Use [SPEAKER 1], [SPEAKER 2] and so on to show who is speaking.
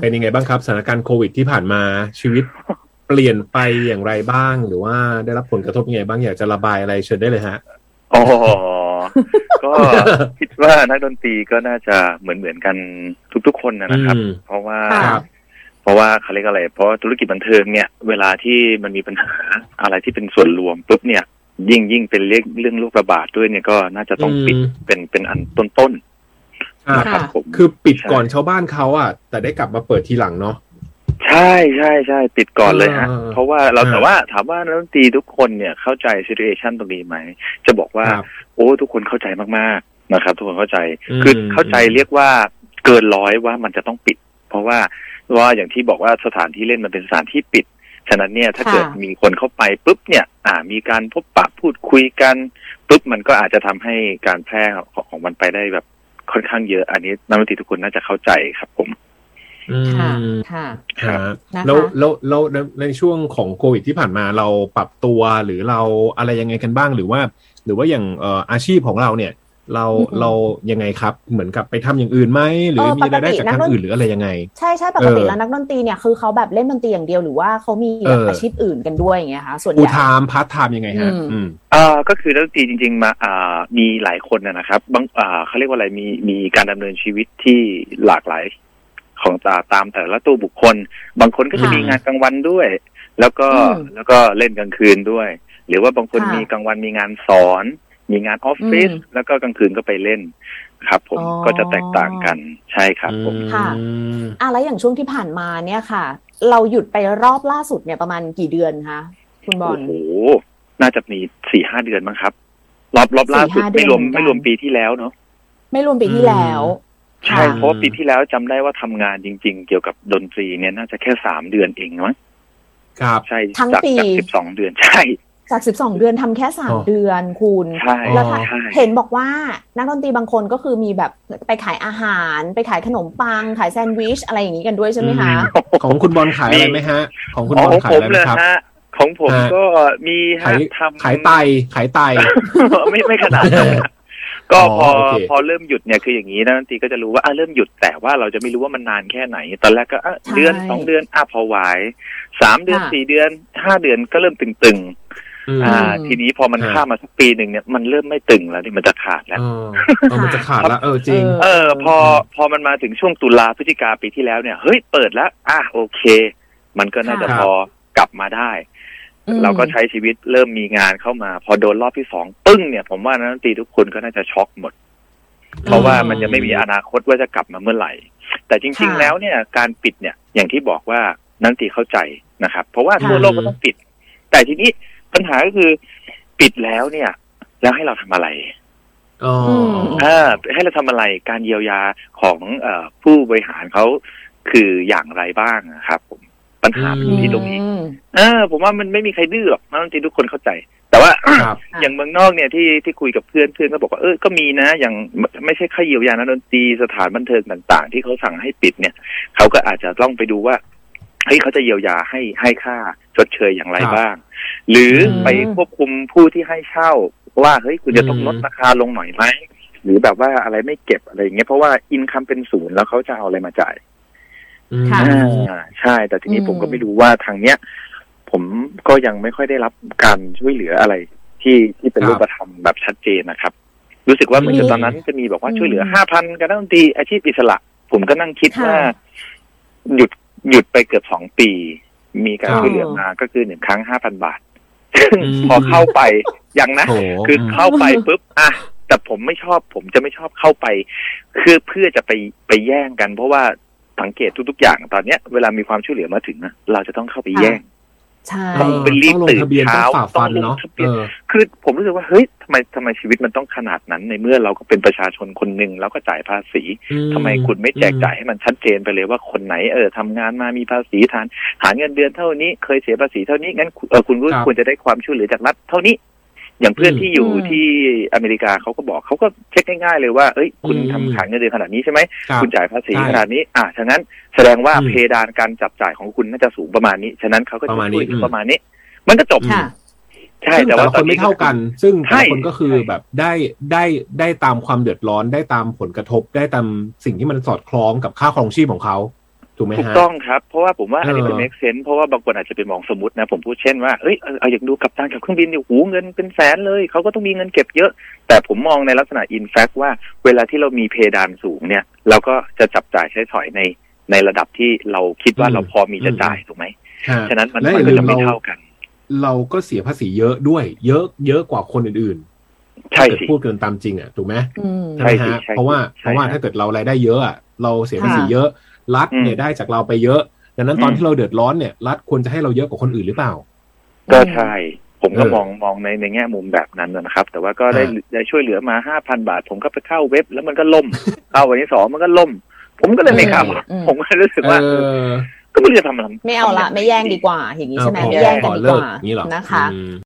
[SPEAKER 1] เป็นยังไงบ้างครับสถานการณ์โควิดที่ผ่านมาชีวิตเปลี่ยนไปอย่างไรบ้าง หรือว่าได้รับผลกระทบยังไงบ้างอยากจะระบายอะไรเชิญได้เลยฮะ
[SPEAKER 2] อ๋อก็คิดว่านักดนตรีก็น่าจะเหมือนเหมือนกันทุกๆคนนะนะครับ
[SPEAKER 1] อืม
[SPEAKER 2] เพราะว่า
[SPEAKER 1] ครับ
[SPEAKER 2] เพราะว่าเขาเรียกอะไร เพราะธุรกิจบันเทิงเนี่ย เวลาที่มันมีปัญหาอะไรที่เป็นส่วนรวมปุ๊บเนี่ย ยิ่งยิ่งเป็นเรื่องเรื่องโรคระบาดด้วยเนี่ยก็น่าจะต้องปิด
[SPEAKER 1] อืม
[SPEAKER 2] เป็นเป็นอันต้น
[SPEAKER 1] อ่า
[SPEAKER 2] ๆนะ ครับผม
[SPEAKER 1] คือปิดก่อนชาวบ้านเขาอะ แต่ได้กลับมาเปิดทีหลังเนาะ
[SPEAKER 2] ใช่ใช่ใช่ปิดก่อนเลยฮะ
[SPEAKER 1] เออ
[SPEAKER 2] เพราะว่าเรา
[SPEAKER 1] เออ
[SPEAKER 2] แต่ว่าถามว่านักดนตรีทุกคนเนี่ยเข้าใจซี t u เ t ชันตรงนี้ไหม จะบอกว่า
[SPEAKER 1] ครับ
[SPEAKER 2] โอ้ ทุกคนเข้าใจมากๆนะครับ ทุกคนเข้าใจ
[SPEAKER 1] อืม
[SPEAKER 2] คือเข้าใจเรียกว่าเกินร้อยว่ามันจะต้องปิด เพราะว่าว่าอย่างที่บอกว่าสถานที่เล่นมันเป็นสถานที่ปิดฉะนั้นเนี่ยถ้า
[SPEAKER 3] ค่ะ
[SPEAKER 2] เกิดมีคนเข้าไปปุ๊บเนี่ย อ่า มีการพบปะพูดคุยกันปุ๊บมันก็อาจจะทำให้การแพร่ของของมันไปได้แบบ ค่อนข้างเยอะ อันนี้นักดนตรีทุกคนน่าจะเข้าใจครับผม
[SPEAKER 1] อื
[SPEAKER 3] ค่ะ
[SPEAKER 1] ม
[SPEAKER 3] ค่ะ
[SPEAKER 1] ฮะ
[SPEAKER 3] นะคะ
[SPEAKER 1] แล้วแล้วแล้วแล้วในช่วงของโควิดที่ผ่านมาเราปรับตัวหรือเราอะไรยังไงกันบ้างหรือว่า หรือว่าอย่างเอ่ออาชีพของเราเนี่ย เรา
[SPEAKER 3] อืม
[SPEAKER 1] เรายังไงครับ เหมือนกับไปทำอย่างอื่นไหมหรือ
[SPEAKER 3] เออ
[SPEAKER 1] มีรายได้
[SPEAKER 3] ปกติ
[SPEAKER 1] จาก
[SPEAKER 3] นัก
[SPEAKER 1] ทาง
[SPEAKER 3] ดน
[SPEAKER 1] อื่นหรืออะไรยังไง
[SPEAKER 3] ใช่ใช่ปกติ
[SPEAKER 1] เออ
[SPEAKER 3] แล้วนักดนตรีเนี่ยคือเขาแบบเล่นดนตรีอย่างเดียวหรือว่าเขามีแบบ
[SPEAKER 1] เอออ
[SPEAKER 3] อาชีพอื่นกันด้วยอย่างเงี้ยคะส่วนให
[SPEAKER 1] ฟู
[SPEAKER 3] ญ่
[SPEAKER 1] ไทม์พาร์ทไทม์ยังไงฮะ
[SPEAKER 3] อืม
[SPEAKER 1] อืม
[SPEAKER 2] อ่าก็คือนักดนตรีจริง ๆ มาอ่ามีหลายคนนะนะครับบางอ่าเขาเรียกว่าอะไรมีมีการดำเนินชีวิตที่หลากหลายของตาตามแต่ละตัวบุคคล บางคนก็จะ
[SPEAKER 3] ค่ะ
[SPEAKER 2] มีงานกลางวันด้วย แล้วก็
[SPEAKER 3] อืม
[SPEAKER 2] แล้วก็เล่นกลางคืนด้วย หรือว่าบางคน
[SPEAKER 3] ค่ะ
[SPEAKER 2] มีกลางวันมีงานสอน มีงานออฟฟิศ
[SPEAKER 3] อืม
[SPEAKER 2] แล้วก็กลางคืนก็ไปเล่นครับผม
[SPEAKER 3] อ๋อ
[SPEAKER 2] ก็จะแตกต่างกันใช่ครับผม
[SPEAKER 3] ค่ะ
[SPEAKER 1] อืม
[SPEAKER 3] อะแล้วอย่างช่วงที่ผ่านมาเนี่ยค่ะ เราหยุดไปรอบล่าสุดเนี่ยประมาณกี่เดือนคะคุณบอ
[SPEAKER 2] โอ้
[SPEAKER 3] ล
[SPEAKER 2] โหน่าจะมีสี่ห้าเดือนมั้งครับ รอบรอบล่าสุด
[SPEAKER 3] 4-5เดือน
[SPEAKER 2] ไม่รวม
[SPEAKER 3] เหมือนกัน
[SPEAKER 2] ไม่รวมปีที่แล้วเนาะ
[SPEAKER 3] ไม่รวมปีที่แล้ว
[SPEAKER 2] ใช่
[SPEAKER 3] ค่ะ
[SPEAKER 2] เพราะว่าปีที่แล้วจำได้ว่าทำงานจริง ๆ เกี่ยวกับดนตรีเนี่ยน่าจะแค่สามเดือนเองมั้ง
[SPEAKER 1] ครับ
[SPEAKER 2] ใช่
[SPEAKER 3] ทั้ง
[SPEAKER 2] จาก
[SPEAKER 3] ปี
[SPEAKER 2] จากสิบสองเดือนใช่
[SPEAKER 3] จากสิบสองเดือนทำแค่สาม
[SPEAKER 1] อ๋อ
[SPEAKER 3] เดือนคุณ
[SPEAKER 2] ใช่
[SPEAKER 3] แล้วถ้า
[SPEAKER 2] ใช่
[SPEAKER 3] เห็นบอกว่านักดนตรีบางคนก็คือมีแบบไปขายอาหาร ไปขายขนมปัง ขายแซนด์วิช อะไรอย่างนี้กันด้วยใช่ไหมคะ
[SPEAKER 1] ของคุณบอลขายอะไรไหมฮะ ของคุณ
[SPEAKER 2] อ๋อบ
[SPEAKER 1] อล
[SPEAKER 2] ของ
[SPEAKER 1] ขาย
[SPEAKER 2] ผม
[SPEAKER 1] อะไรไห
[SPEAKER 2] เล
[SPEAKER 1] ม
[SPEAKER 2] ย
[SPEAKER 1] ครับ
[SPEAKER 2] ฮะของผม
[SPEAKER 1] ฮะ
[SPEAKER 2] ก็มีฮะ
[SPEAKER 1] ขาย
[SPEAKER 2] ทำ
[SPEAKER 1] ขายไตขายไต
[SPEAKER 2] ไม่ไม่ขนาดนั้นฮะก็พอ
[SPEAKER 1] โอเค
[SPEAKER 2] พอเริ่มหยุดเนี่ยคืออย่างนี้นะดนตรีก็จะรู้ว่าอะเริ่มหยุดแต่ว่าเราจะไม่รู้ว่ามันนานแค่ไหน ตอนแรกก็อะ
[SPEAKER 3] ใช่
[SPEAKER 2] เดือนสองเดือนอะพอไหวสามเดือน
[SPEAKER 3] ค่ะ
[SPEAKER 2] สี่เดือนห้าเดือนก็เริ่มตึงๆ
[SPEAKER 1] อืม
[SPEAKER 2] อ่า
[SPEAKER 3] อืม
[SPEAKER 2] ทีนี้พอมัน
[SPEAKER 1] ฮะ
[SPEAKER 2] ข้ามมาสักปีหนึ่งเนี่ยมันเริ่มไม่ตึงแล้วนี่มันจะขาดแล้ว
[SPEAKER 1] เออเออมันจะขาดละเออจริง
[SPEAKER 2] เออ พอพอมันมาถึงช่วงตุลาพฤศจิกาปีที่แล้วเนี่ยเฮ้ยเปิดแล้ว อะโอเค มันก็น่าจะ
[SPEAKER 1] ค่ะ
[SPEAKER 2] พอกลับมาได้
[SPEAKER 3] อืม
[SPEAKER 2] เราก็ใช้ชีวิตเริ่มมีงานเข้ามา พอโดนรอบที่สองปึ้งเนี่ย ผมว่านักดนตรีทุกคนก็น่าจะช็อกหมด เพราะว่ามันยังไม่มีอนาคตว่าจะกลับมาเมื่อไหร่ แต่จริง
[SPEAKER 3] ค่ะ
[SPEAKER 2] ๆแล้วเนี่ย การปิดเนี่ย อย่างที่บอกว่านักดนตรีเข้าใจนะครับ เพราะว่า
[SPEAKER 3] ค่ะ
[SPEAKER 2] ทั่วโลกก็ต้องปิด แต่ทีนี้ ปัญหาก็คือปิดแล้วเนี่ย แล้วให้เราทำอะไร
[SPEAKER 1] อ๋ออ
[SPEAKER 3] ม
[SPEAKER 2] อ่าให้เราทำอะไรการเยียวยาของเออผู้บริหารเขาคืออย่างไรบ้างนะครับผมปัญหามันอยู่ที่ตรงนี้
[SPEAKER 3] อืม
[SPEAKER 2] เออผมว่ามันไม่มีใครดื้อหรอกนักดนตรีทุกคนเข้าใจ แต่ว่า
[SPEAKER 1] ครับ
[SPEAKER 2] อย่างเมืองนอกเนี่ยที่ที่คุยกับเพื่อนเพื่อนก็บอกว่าเออก็มีนะ อย่างไม่ใช่แค่เยียวยานักดนตรีสถานบันเทิงต่าง ๆ ที่เขาสั่งให้ปิดเนี่ยเขาก็อาจจะต้องไปดูว่าเฮ้ยเขาจะเยียวยาให้ให้ค่าชดเชยอย่างไร
[SPEAKER 1] ครับ
[SPEAKER 2] บ้าง หรืออ
[SPEAKER 3] ม
[SPEAKER 2] ไปควบคุมผู้ที่ให้เช่าว่าเฮ้ยคุณจะต้อง
[SPEAKER 1] อืม
[SPEAKER 2] ลดราคาลงหน่อยไหมหรือแบบว่าอะไรไม่เก็บอะไรอย่างเงี้ยเพราะว่าอินคัมเป็นศูนย์แล้วเขาจะเอาอะไรมาจ่าย
[SPEAKER 1] อืม
[SPEAKER 3] ค่ะ
[SPEAKER 2] อ่าใช่ แต่ทีนี้
[SPEAKER 3] อืม
[SPEAKER 2] ผมก็ไม่รู้ว่าทางเนี้ย ผมก็ยังไม่ค่อยได้รับการช่วยเหลืออะไรที่ที่เป็น
[SPEAKER 1] ครับ
[SPEAKER 2] รูปธรรมแบบชัดเจนนะครับ รู้สึกว่าเหมือนกับ
[SPEAKER 3] มี
[SPEAKER 2] ตอนนั้นจะมีบอกว่า
[SPEAKER 3] อืม
[SPEAKER 2] ช่วยเหลือห้าพันกับนักดนตรีอาชีพอิสระ ผมก็นั่งคิด
[SPEAKER 3] ค่ะ
[SPEAKER 2] ว่า หยุดหยุดไปเกือบสองปี มีการ
[SPEAKER 1] ครับ
[SPEAKER 2] ช่วยเหลือมาก็คือหนึ่งครั้งห้าพันบาทซึ่ง
[SPEAKER 1] อืม
[SPEAKER 2] พอเข้าไปยังนะ
[SPEAKER 1] โถ
[SPEAKER 2] คือเข้าไปปุ๊บอะแต่ผมไม่ชอบ ผมจะไม่ชอบเข้าไป คือเพื่อจะไปไปแย่งกัน เพราะว่าสังเกตทุกๆอย่างตอนเนี้ย เวลามีความช่วยเหลือมาถึงอะเราจะต้องเข้าไปแย่ง
[SPEAKER 3] ใช่
[SPEAKER 2] ต้องเป็นรีบ
[SPEAKER 1] ต้องลง
[SPEAKER 2] ตื่น
[SPEAKER 1] ทะเบียน
[SPEAKER 2] เช้า
[SPEAKER 1] ต้องฝ่าฟัน
[SPEAKER 2] ต้องลง
[SPEAKER 1] เนาะ
[SPEAKER 2] ทะเบียน
[SPEAKER 1] เออ
[SPEAKER 2] คือผมรู้สึกว่าเฮ้ยทำไมทำไมชีวิตมันต้องขนาดนั้นในเมื่อเราก็เป็นประชาชนคนหนึ่งแล้วก็จ่ายภาษี
[SPEAKER 1] อื
[SPEAKER 2] ทำไมคุณไม่แจกจ่ายให้มันชัดเจนไปเลยว่าคนไหนเออทำงานมามีภาษีฐานฐานเงินเดือนเท่านี้ เคยเสียภาษีเท่านี้งั้นเออคุณก็
[SPEAKER 1] ครับ
[SPEAKER 2] ควรจะได้ความช่วยเหลือจากรัฐเท่านี้ อย่างเพื่อน
[SPEAKER 1] อืม
[SPEAKER 2] ที่อยู่
[SPEAKER 3] อืม
[SPEAKER 2] ที่อเมริกาเขาก็บอกเขาก็เช็คง่ายๆเลยว่า เอ้ย คุณ
[SPEAKER 1] อืม
[SPEAKER 2] ทำฐานเงินเดือนขนาดนี้ใช่ไหม
[SPEAKER 1] ครับ
[SPEAKER 2] คุณจ่ายภาษี
[SPEAKER 1] ใช่
[SPEAKER 2] ขนาดนี้ อะฉะนั้นแสดงว่า
[SPEAKER 1] อืม
[SPEAKER 2] เพดานการจับจ่ายของคุณน่าจะสูงประมาณนี้ ฉะนั้นเขาก็
[SPEAKER 1] ป
[SPEAKER 2] จะ
[SPEAKER 1] ระมาณนี้
[SPEAKER 2] ช่วยเหลือ
[SPEAKER 1] อืม
[SPEAKER 2] ประมาณนี้ มันก็จบ
[SPEAKER 3] ค่ะ
[SPEAKER 2] ใช่
[SPEAKER 1] ซึ่ง
[SPEAKER 2] แต่
[SPEAKER 1] แต่
[SPEAKER 2] ว่า
[SPEAKER 1] ละ
[SPEAKER 2] ต
[SPEAKER 1] ค
[SPEAKER 2] อน
[SPEAKER 1] น
[SPEAKER 2] นี้
[SPEAKER 1] ไม่เท่ากัน ซึ่งแต่
[SPEAKER 2] ใช่
[SPEAKER 1] ละคนก็คือแบบได้ได้ได้ตามความเดือดร้อนได้ตามผลกระทบได้ตามสิ่งที่มันสอดคล้องกับค่าครองชีพของเขา ถูกไหม
[SPEAKER 2] ถูก
[SPEAKER 1] ฮะ
[SPEAKER 2] ต้องครับ เพราะว่าผมว่าอันนี้มัน
[SPEAKER 1] เออ
[SPEAKER 2] make sense เพราะว่าบางคนอาจจะไปมองสมมตินะ ผมพูดเช่นว่าเอ้ยเอาเอาอยากดูกับตันกับเครื่องบินเนี่ยหูเงินเป็นแสนเลย เขาก็ต้องมีเงินเก็บเยอะ แต่ผมมองในลักษณะ in fact ว่าเวลาที่เรามีเพดานสูงเนี่ย เราก็จะจับจ่ายใช้สอยในในระดับที่เราคิดว่า
[SPEAKER 1] อืม
[SPEAKER 2] เราพอมีจะ
[SPEAKER 1] อืม
[SPEAKER 2] จ่ายถูกไหม
[SPEAKER 1] ฮะ
[SPEAKER 2] ฉะนั้นมัน
[SPEAKER 1] และ
[SPEAKER 2] มัน
[SPEAKER 1] อย่า
[SPEAKER 2] ก็
[SPEAKER 1] ลื
[SPEAKER 2] จะ
[SPEAKER 1] ม
[SPEAKER 2] ไม่
[SPEAKER 1] เรา
[SPEAKER 2] เท่ากัน
[SPEAKER 1] เราก็เสียภาษีเยอะด้วย เยอะเยอะกว่าคนอื่นๆ
[SPEAKER 2] ใช่
[SPEAKER 1] ถ้าเกิด
[SPEAKER 2] สิ
[SPEAKER 1] พูดกันตามจริงอะถูกไหม
[SPEAKER 3] อืม
[SPEAKER 1] ใช่ไหม
[SPEAKER 2] ใช่สิ
[SPEAKER 1] ฮะ
[SPEAKER 2] ใช่
[SPEAKER 1] เพราะว่า
[SPEAKER 2] ใช่
[SPEAKER 1] เพราะว่า
[SPEAKER 2] ใช่
[SPEAKER 1] ถ้าเกิดเรารายได้เยอะอะเราเสียภาษี
[SPEAKER 3] ค่ะ
[SPEAKER 1] เยอะ รัฐเนี่ย
[SPEAKER 2] อืม
[SPEAKER 1] ได้จากเราไปเยอะดังนั้นตอน
[SPEAKER 2] อืม
[SPEAKER 1] ที่เราเดือดร้อนเนี่ยรัฐควรจะให้เราเยอะกว่าคนอื่นหรือเปล่า
[SPEAKER 2] ก็ใช่ผมก็
[SPEAKER 1] เออ
[SPEAKER 2] มองมองในในแง่มุมแบบนั้นนะครับ แต่ว่าก็ได้
[SPEAKER 1] ฮะ
[SPEAKER 2] ได้ช่วยเหลือมาห้าพันบาท ผมก็ไปเข้าเว็บ แล้วมันก็ล่ม เข้าวันที่สองมันก็ล่ม ผมก็เลยไม่เข้า
[SPEAKER 3] อืม
[SPEAKER 2] ผมก็รู้สึกว่า
[SPEAKER 1] เอ
[SPEAKER 2] เออ
[SPEAKER 1] อ
[SPEAKER 2] ก็ไม่รู้จะทำอะไร
[SPEAKER 3] ไม่เอาละไม่แย่งดีกว่า อย่างนี้ใช่ไหม
[SPEAKER 1] เออ
[SPEAKER 3] ไม่แย่งกัน
[SPEAKER 1] ขอ
[SPEAKER 3] ดี
[SPEAKER 1] เลิ
[SPEAKER 3] ก
[SPEAKER 1] ก
[SPEAKER 3] ว่า
[SPEAKER 1] อย่างนี้เหรอ
[SPEAKER 3] นะคะ
[SPEAKER 1] อืม